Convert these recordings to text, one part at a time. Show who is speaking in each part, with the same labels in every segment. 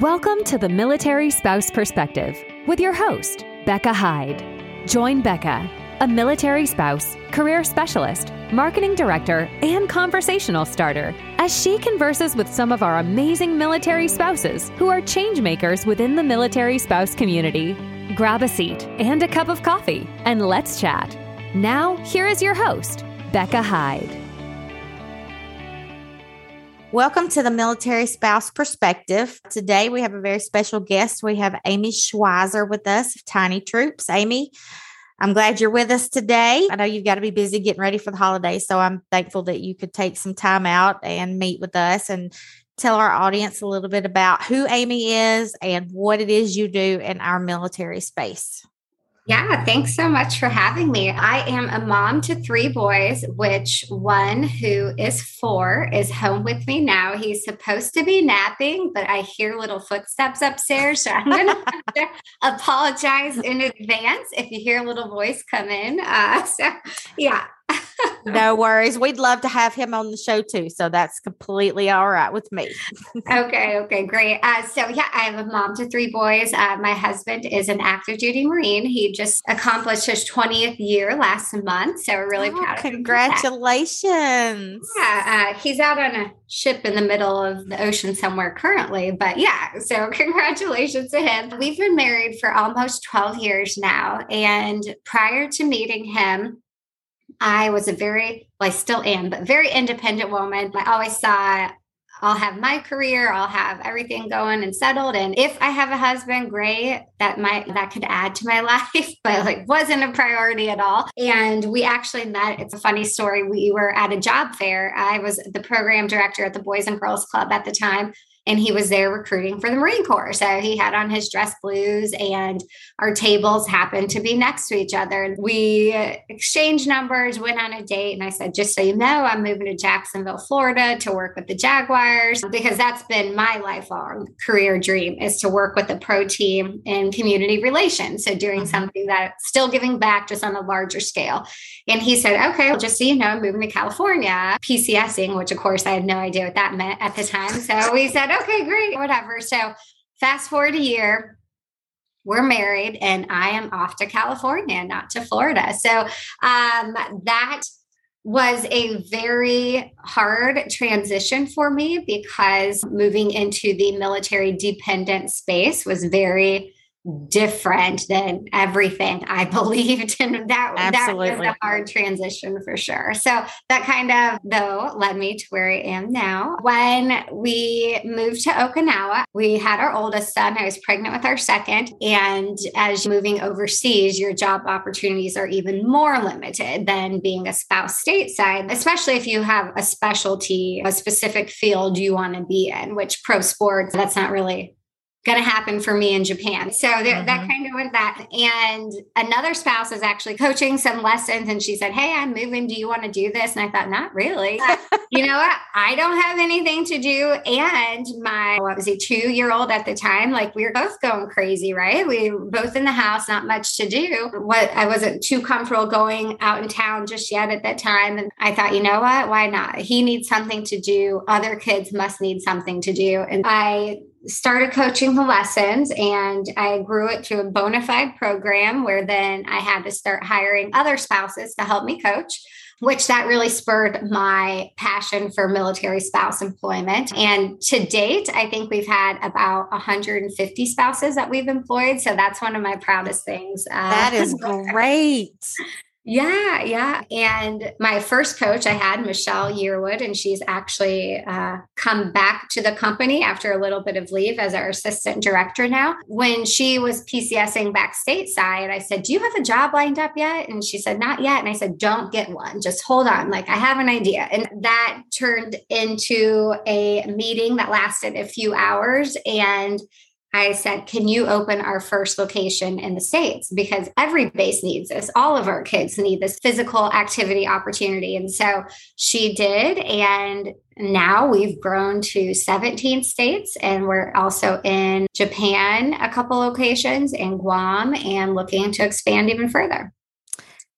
Speaker 1: Welcome to the Military Spouse Perspective with your host, Becca Hyde. Join Becca, a military spouse, career specialist, marketing director, and conversational starter, as she converses with some of our amazing military spouses who are changemakers within the military spouse community. Grab a seat and a cup of coffee, and let's chat. Now, here is your host, Becca Hyde.
Speaker 2: Welcome to the Military Spouse Perspective. Today we have a very special guest. We have Amy Schweizer with us of Tiny Troops. Amy, I'm glad you're with us today. I know you've got to be busy getting ready for the holidays, so I'm thankful that you could take some time out and meet with us and tell our audience a little bit about who Amy is and what it is you do in our military space.
Speaker 3: Yeah, thanks so much for having me. I am a mom to three boys, which one who is four is home with me now. He's supposed to be napping, but I hear little footsteps upstairs. So I'm going to apologize in advance if you hear a little voice come in. Uh, so, yeah,
Speaker 2: no worries. We'd love to have him on the show too. So that's completely all right with me.
Speaker 3: okay. Okay. Great. Uh, so, yeah, I have a mom to three boys. Uh, my husband is an active duty Marine. He just accomplished his 20th year last month. So, we're really oh, proud of
Speaker 2: Congratulations.
Speaker 3: Yeah. Uh, he's out on a ship in the middle of the ocean somewhere currently. But yeah, so congratulations to him. We've been married for almost 12 years now. And prior to meeting him, I was a very, well, I still am, but very independent woman. I always saw I'll have my career, I'll have everything going and settled. And if I have a husband, great. That might that could add to my life, but like wasn't a priority at all. And we actually met. It's a funny story. We were at a job fair. I was the program director at the Boys and Girls Club at the time and he was there recruiting for the Marine Corps. So he had on his dress blues, and our tables happened to be next to each other. We exchanged numbers, went on a date, and I said, Just so you know, I'm moving to Jacksonville, Florida to work with the Jaguars because that's been my lifelong career dream is to work with the pro team in community relations. So doing mm-hmm. something that's still giving back just on a larger scale. And he said, Okay, well, just so you know, I'm moving to California, PCSing, which of course I had no idea what that meant at the time. So we said, okay, great, whatever. So fast forward a year, we're married, and I am off to California, not to Florida. So um, that was a very hard transition for me because moving into the military dependent space was very different than everything I believed. And that, Absolutely. that was a hard transition for sure. So that kind of, though, led me to where I am now. When we moved to Okinawa, we had our oldest son. I was pregnant with our second. And as you're moving overseas, your job opportunities are even more limited than being a spouse stateside, especially if you have a specialty, a specific field you want to be in, which pro sports, that's not really going to happen for me in Japan. So there, mm-hmm. that kind of went that. And another spouse was actually coaching some lessons and she said, Hey, I'm moving. Do you want to do this? And I thought, Not really. you know what? I don't have anything to do. And my, what was he, two year old at the time? Like we were both going crazy, right? We were both in the house, not much to do. What I wasn't too comfortable going out in town just yet at that time. And I thought, you know what? Why not? He needs something to do. Other kids must need something to do. And I started coaching the lessons and I grew it to a bona fide program where then I had to start hiring other spouses to help me coach which that really spurred my passion for military spouse employment. And to date, I think we've had about 150 spouses that we've employed. So that's one of my proudest things.
Speaker 2: Uh, that is great.
Speaker 3: Yeah, yeah. And my first coach, I had Michelle Yearwood, and she's actually uh, come back to the company after a little bit of leave as our assistant director now. When she was PCSing back stateside, I said, Do you have a job lined up yet? And she said, Not yet. And I said, Don't get one. Just hold on. Like, I have an idea. And that turned into a meeting that lasted a few hours. And I said, Can you open our first location in the States? Because every base needs this. All of our kids need this physical activity opportunity. And so she did. And now we've grown to 17 states, and we're also in Japan, a couple locations, in Guam, and looking to expand even further.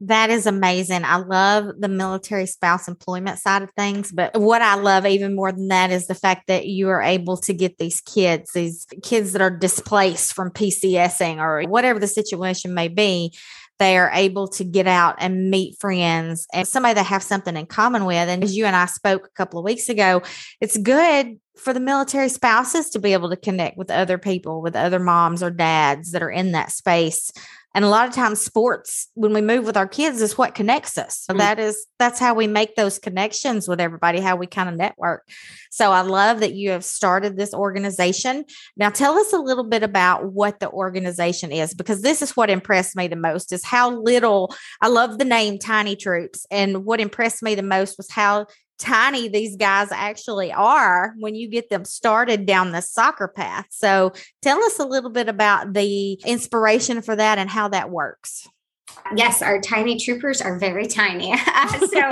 Speaker 2: That is amazing. I love the military spouse employment side of things. But what I love even more than that is the fact that you are able to get these kids, these kids that are displaced from PCSing or whatever the situation may be, they are able to get out and meet friends and somebody they have something in common with. And as you and I spoke a couple of weeks ago, it's good for the military spouses to be able to connect with other people, with other moms or dads that are in that space and a lot of times sports when we move with our kids is what connects us. So mm-hmm. that is that's how we make those connections with everybody how we kind of network. So i love that you have started this organization. Now tell us a little bit about what the organization is because this is what impressed me the most is how little i love the name tiny troops and what impressed me the most was how tiny these guys actually are when you get them started down the soccer path. So tell us a little bit about the inspiration for that and how that works.
Speaker 3: Yes, our tiny troopers are very tiny. so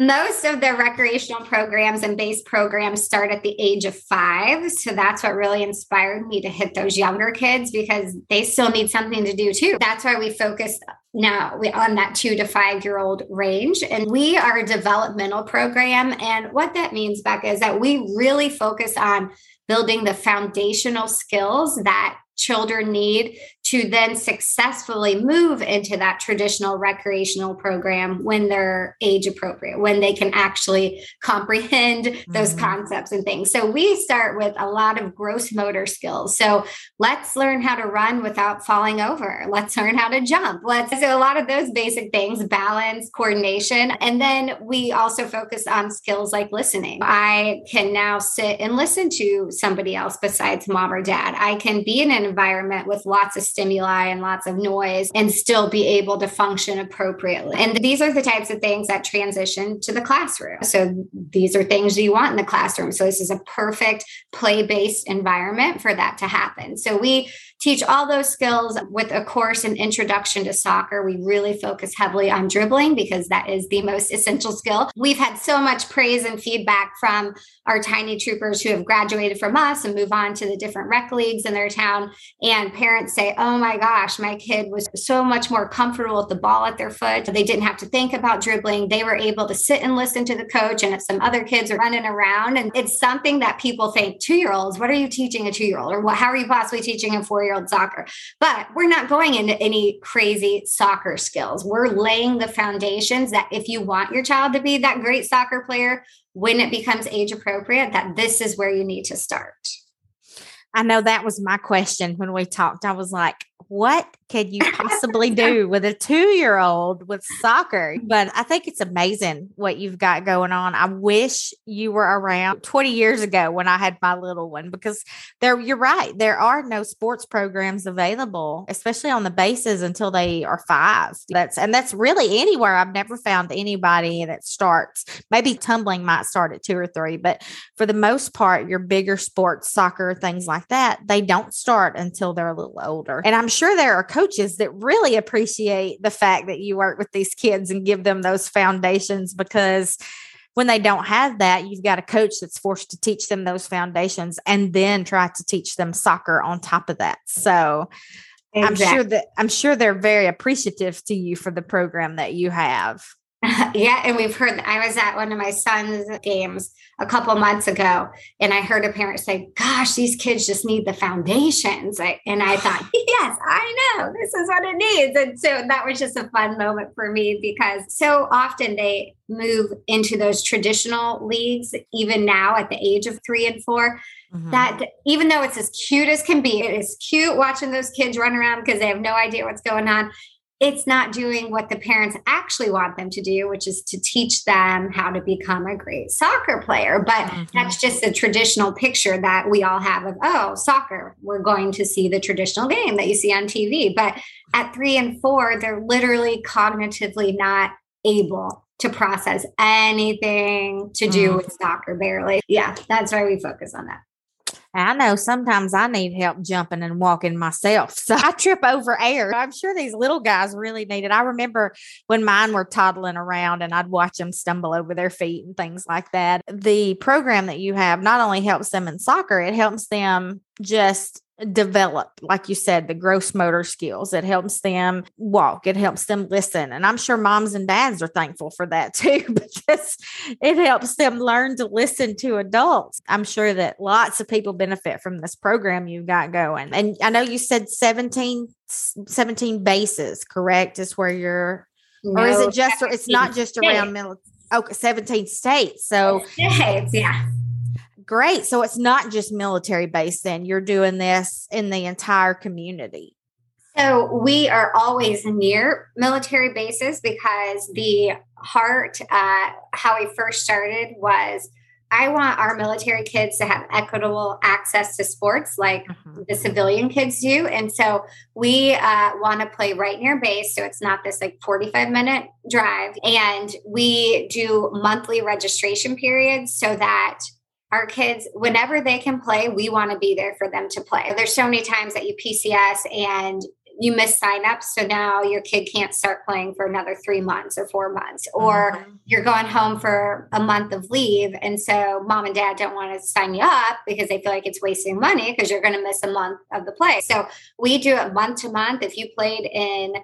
Speaker 3: most of the recreational programs and base programs start at the age of five. So that's what really inspired me to hit those younger kids because they still need something to do too. That's why we focus now on that two to five year old range and we are a developmental program and what that means becca is that we really focus on building the foundational skills that children need to then successfully move into that traditional recreational program when they're age appropriate, when they can actually comprehend mm-hmm. those concepts and things. So we start with a lot of gross motor skills. So let's learn how to run without falling over. Let's learn how to jump. Let's do a lot of those basic things, balance, coordination. And then we also focus on skills like listening. I can now sit and listen to somebody else besides mom or dad. I can be in an environment with lots of stimuli and lots of noise and still be able to function appropriately. And these are the types of things that transition to the classroom. So these are things you want in the classroom. So this is a perfect play based environment for that to happen. So we teach all those skills with a course in introduction to soccer. We really focus heavily on dribbling because that is the most essential skill. We've had so much praise and feedback from our tiny troopers who have graduated from us and move on to the different rec leagues in their town. And parents say, Oh Oh my gosh, my kid was so much more comfortable with the ball at their foot. They didn't have to think about dribbling. They were able to sit and listen to the coach, and if some other kids are running around, and it's something that people think two year olds, what are you teaching a two year old? Or what, how are you possibly teaching a four year old soccer. But we're not going into any crazy soccer skills. We're laying the foundations that if you want your child to be that great soccer player, when it becomes age appropriate, that this is where you need to start.
Speaker 2: I know that was my question when we talked. I was like, what could you possibly do with a two year old with soccer? But I think it's amazing what you've got going on. I wish you were around 20 years ago when I had my little one because there, you're right. There are no sports programs available, especially on the bases until they are five. That's, and that's really anywhere. I've never found anybody that starts, maybe tumbling might start at two or three, but for the most part, your bigger sports, soccer, things like that, they don't start until they're a little older. And I'm sure there are coaches that really appreciate the fact that you work with these kids and give them those foundations because when they don't have that, you've got a coach that's forced to teach them those foundations and then try to teach them soccer on top of that. So exactly. I'm sure that I'm sure they're very appreciative to you for the program that you have.
Speaker 3: yeah, and we've heard. I was at one of my son's games a couple months ago, and I heard a parent say, "Gosh, these kids just need the foundations." and I thought, "Yes, I know. This is what it needs." And so that was just a fun moment for me because so often they move into those traditional leagues, even now at the age of three and 4 mm-hmm. That even though it's as cute as can be, it is cute watching those kids run around because they have no idea what's going on it's not doing what the parents actually want them to do, which is to teach them how to become a great soccer player. But mm-hmm. that's just the traditional picture that we all have of, oh, soccer, we're going to see the traditional game that you see on TV. But at three and four, they're literally cognitively not able to process anything to do mm-hmm. with soccer barely. Yeah, that's why we focus on that.
Speaker 2: I know sometimes I need help jumping and walking myself. So I trip over air. I'm sure these little guys really need it. I remember when mine were toddling around and I'd watch them stumble over their feet and things like that. The program that you have not only helps them in soccer, it helps them just develop, like you said, the gross motor skills. It helps them walk, it helps them listen. And I'm sure moms and dads are thankful for that too, because it helps them learn to listen to adults. I'm sure that lots of people benefit from this program you've got going. And I know you said 17, 17 bases, correct? Is where you're, no, or is it just, it's not just around military? Okay, 17 states. So,
Speaker 3: states, yeah
Speaker 2: Great. So it's not just military based, then you're doing this in the entire community.
Speaker 3: So we are always near military bases because the heart, uh, how we first started was I want our military kids to have equitable access to sports like mm-hmm. the civilian kids do. And so we uh, want to play right near base. So it's not this like 45 minute drive. And we do monthly registration periods so that our kids, whenever they can play, we want to be there for them to play. There's so many times that you PCS and you miss signups. So now your kid can't start playing for another three months or four months, or mm-hmm. you're going home for a month of leave. And so mom and dad don't want to sign you up because they feel like it's wasting money because you're going to miss a month of the play. So we do it month to month. If you played in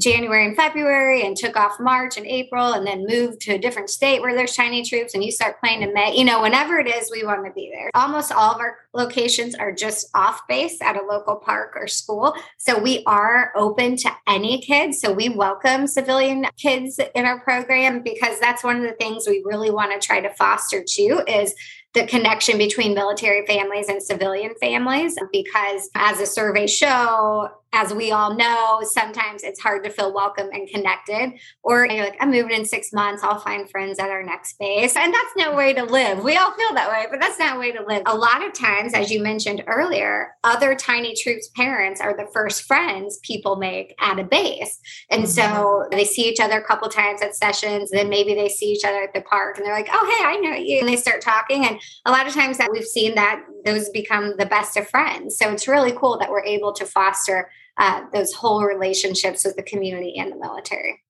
Speaker 3: January and February and took off March and April and then moved to a different state where there's tiny troops and you start playing in May, you know, whenever it is, we want to be there. Almost all of our locations are just off base at a local park or school. So we are open to any kids. So we welcome civilian kids in our program because that's one of the things we really want to try to foster too is the connection between military families and civilian families because as the surveys show as we all know, sometimes it's hard to feel welcome and connected. Or you're like, I'm moving in six months, I'll find friends at our next base. And that's no way to live. We all feel that way, but that's not a way to live. A lot of times, as you mentioned earlier, other tiny troops parents are the first friends people make at a base. And mm-hmm. so they see each other a couple times at sessions, then maybe they see each other at the park and they're like, oh, hey, I know you. And they start talking. And a lot of times that we've seen that those become the best of friends. So it's really cool that we're able to foster uh, those whole relationships with the community and the military.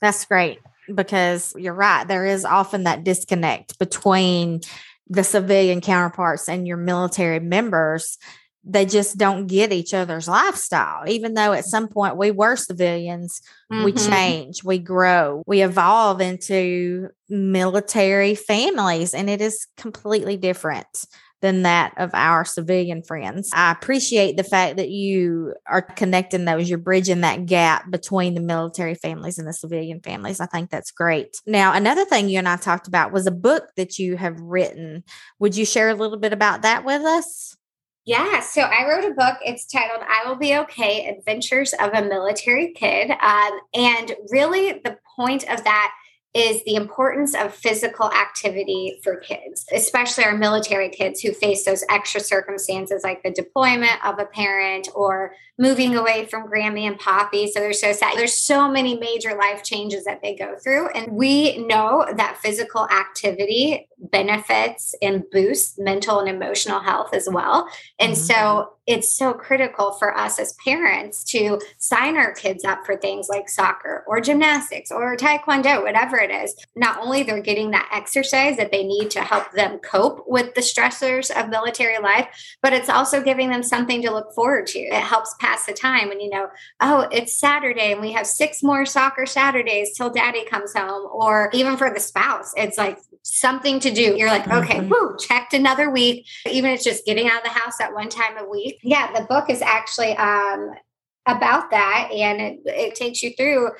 Speaker 2: That's great because you're right. There is often that disconnect between the civilian counterparts and your military members. They just don't get each other's lifestyle. Even though at some point we were civilians, mm-hmm. we change, we grow, we evolve into military families, and it is completely different than that of our civilian friends. I appreciate the fact that you are connecting those, you're bridging that gap between the military families and the civilian families. I think that's great. Now, another thing you and I talked about was a book that you have written. Would you share a little bit about that with us?
Speaker 3: Yeah, so I wrote a book. It's titled I Will Be Okay Adventures of a Military Kid. Um, and really, the point of that is the importance of physical activity for kids, especially our military kids who face those extra circumstances like the deployment of a parent or moving away from Grammy and Poppy. So they're so sad. There's so many major life changes that they go through. And we know that physical activity benefits and boosts mental and emotional health as well. And mm-hmm. so it's so critical for us as parents to sign our kids up for things like soccer or gymnastics or taekwondo, whatever it is. Not only they're getting that exercise that they need to help them cope with the stressors of military life, but it's also giving them something to look forward to. It helps pass the time when you know, oh, it's Saturday and we have six more soccer Saturdays till daddy comes home. Or even for the spouse, it's like something to do. You're like, okay, mm-hmm. woo, checked another week. Even it's just getting out of the house at one time a week. Yeah, the book is actually um, about that, and it, it takes you through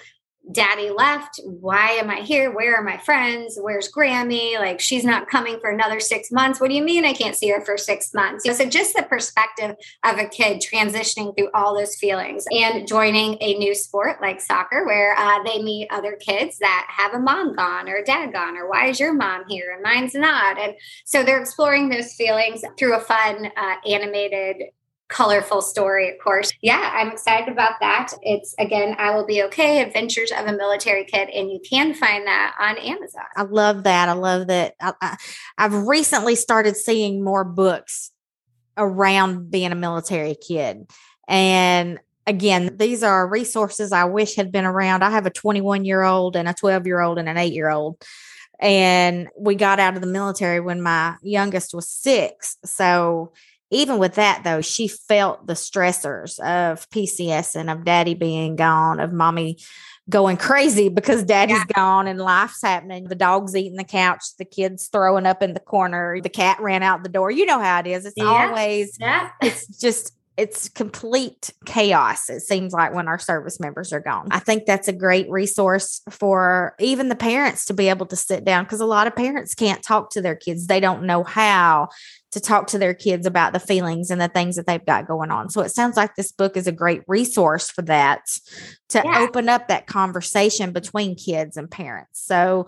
Speaker 3: daddy left. Why am I here? Where are my friends? Where's Grammy? Like, she's not coming for another six months. What do you mean I can't see her for six months? So, just the perspective of a kid transitioning through all those feelings and joining a new sport like soccer, where uh, they meet other kids that have a mom gone or a dad gone, or why is your mom here and mine's not? And so, they're exploring those feelings through a fun, uh, animated colorful story, of course. Yeah, I'm excited about that. It's again, I Will Be Okay Adventures of a Military Kid, and you can find that on Amazon.
Speaker 2: I love that. I love that. I, have recently started seeing more books around being a military kid. And again, these are resources I wish had been around. I have a 21 year old and a 12 year old and an eight year old. And we got out of the military when my youngest was six. So even with that though, she felt the stressors of PCS and of daddy being gone, of mommy going crazy because daddy's yeah. gone and life's happening. The dog's eating the couch, the kids throwing up in the corner, the cat ran out the door. You know how it is. It's yeah. always, yeah. it's just, it's complete chaos, it seems like, when our service members are gone. I think that's a great resource for even the parents to be able to sit down because a lot of parents can't talk to their kids. They don't know how to talk to their kids about the feelings and the things that they've got going on. So it sounds like this book is a great resource for that to yeah. open up that conversation between kids and parents. So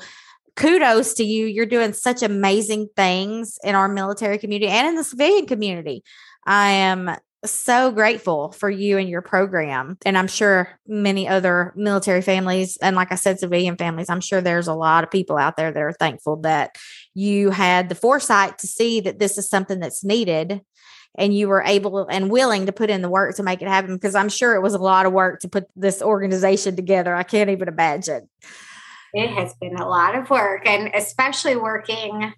Speaker 2: kudos to you. You're doing such amazing things in our military community and in the civilian community. I am so grateful for you and your program. And I'm sure many other military families, and like I said, civilian families, I'm sure there's a lot of people out there that are thankful that you had the foresight to see that this is something that's needed and you were able and willing to put in the work to make it happen because I'm sure it was a lot of work to put this organization together. I can't even imagine.
Speaker 3: It has been a lot of work and especially working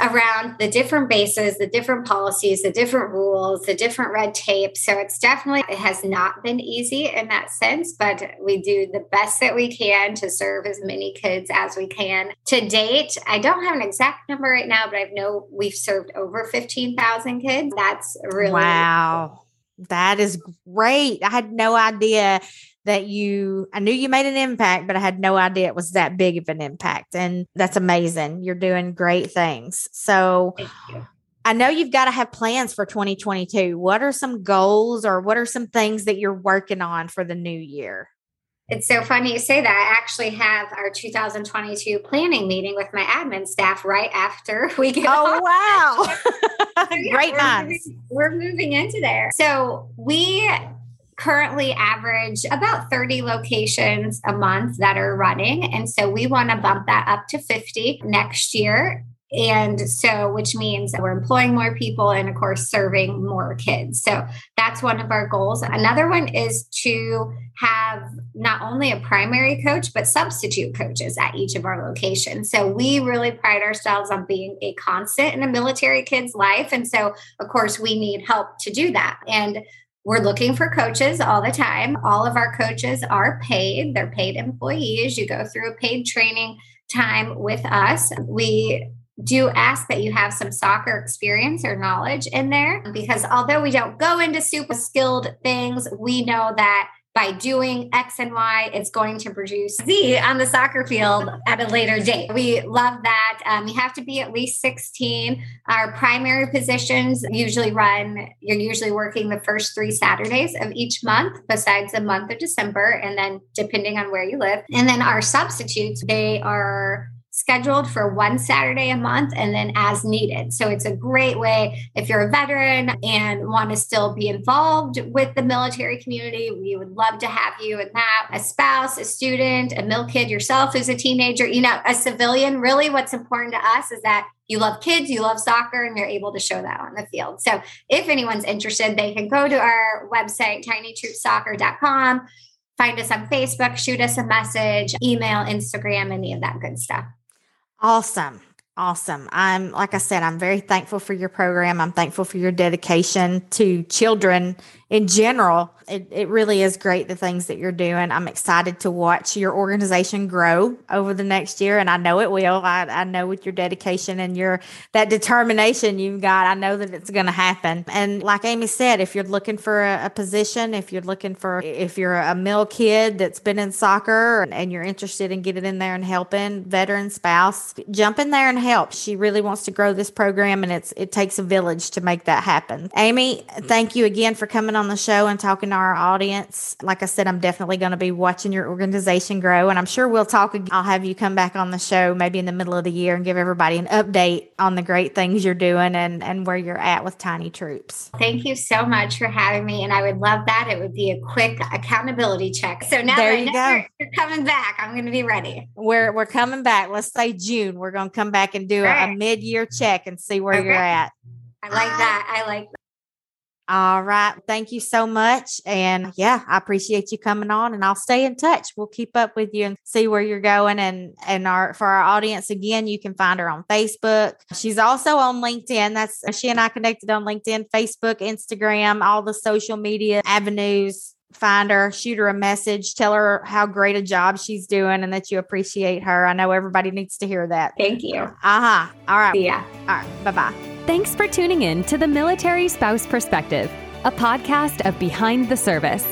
Speaker 3: around the different bases, the different policies, the different rules, the different red tape. So it's definitely, it has not been easy in that sense, but we do the best that we can to serve as many kids as we can. To date, I don't have an exact number right now, but I know we've served over 15,000 kids. That's really
Speaker 2: wow. That is great. I had no idea that you I knew you made an impact, but I had no idea it was that big of an impact. And that's amazing. You're doing great things. So I know you've got to have plans for 2022. What are some goals or what are some things that you're working on for the new year?
Speaker 3: It's so funny you say that. I actually have our 2022 planning meeting with my admin staff right after we get.
Speaker 2: Oh wow! so, yeah, Great
Speaker 3: we're we're moving into there. So we currently average about 30 locations a month that are running. And so we want to bump that up to 50 next year. And so, which means that we're employing more people and, of course, serving more kids. So, that's one of our goals. Another one is to have not only a primary coach, but substitute coaches at each of our locations. So, we really pride ourselves on being a constant in a military kid's life. And so, of course, we need help to do that. And we're looking for coaches all the time. All of our coaches are paid, they're paid employees. You go through a paid training time with us. We do ask that you have some soccer experience or knowledge in there because although we don't go into super skilled things, we know that by doing X and Y, it's going to produce Z on the soccer field at a later date. We love that. Um, you have to be at least 16. Our primary positions usually run, you're usually working the first three Saturdays of each month, besides the month of December, and then depending on where you live. And then our substitutes, they are scheduled for one Saturday a month and then as needed. So it's a great way if you're a veteran and want to still be involved with the military community, we would love to have you in that. A spouse, a student, a mill kid yourself as a teenager, you know, a civilian. Really, what's important to us is that you love kids, you love soccer, and you're able to show that on the field. So if anyone's interested, they can go to our website, tinytroopsoccer.com. Find us on Facebook, shoot us a message, email, Instagram, any of that good stuff.
Speaker 2: Awesome. Awesome. I'm, like I said, I'm very thankful for your program. I'm thankful for your dedication to children in general it, it really is great the things that you're doing. I'm excited to watch your organization grow over the next year, and I know it will. I, I know with your dedication and your that determination you've got, I know that it's going to happen. And like Amy said, if you're looking for a, a, position, if you're looking for, if you're a mill kid that's been in soccer and, and you're interested in getting in there and helping veteran spouse, jump in there and help. She really wants to grow this program, and it's it takes a village to make that happen. Amy, thank you again for coming on the show and talking to our audience. Like I said, I'm definitely going to be watching your organization grow, and I'm sure we'll talk. Again. I'll have you come back on the show maybe in the middle of the year and give everybody an update on the great things you're doing and and where you're at with Tiny Troops.
Speaker 3: Thank you so much for having me, and I would love that. It would be a quick accountability check. So now there you go. You're coming back. I'm going to be ready.
Speaker 2: We're we're coming back. Let's say June. We're going to come back and do right. a, a mid year check and see where okay. you're at.
Speaker 3: I like that. I like that.
Speaker 2: All right. Thank you so much. And yeah, I appreciate you coming on and I'll stay in touch. We'll keep up with you and see where you're going. And and our for our audience, again, you can find her on Facebook. She's also on LinkedIn. That's she and I connected on LinkedIn, Facebook, Instagram, all the social media avenues find her, shoot her a message, tell her how great a job she's doing and that you appreciate her. I know everybody needs to hear that.
Speaker 3: Thank you.
Speaker 2: Uh huh. All right.
Speaker 3: Yeah.
Speaker 2: All right. Bye bye.
Speaker 1: Thanks for tuning in to the Military Spouse Perspective, a podcast of Behind the Service.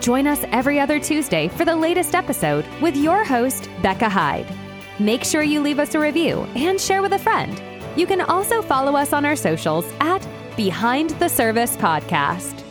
Speaker 1: Join us every other Tuesday for the latest episode with your host, Becca Hyde. Make sure you leave us a review and share with a friend. You can also follow us on our socials at Behind the Service Podcast.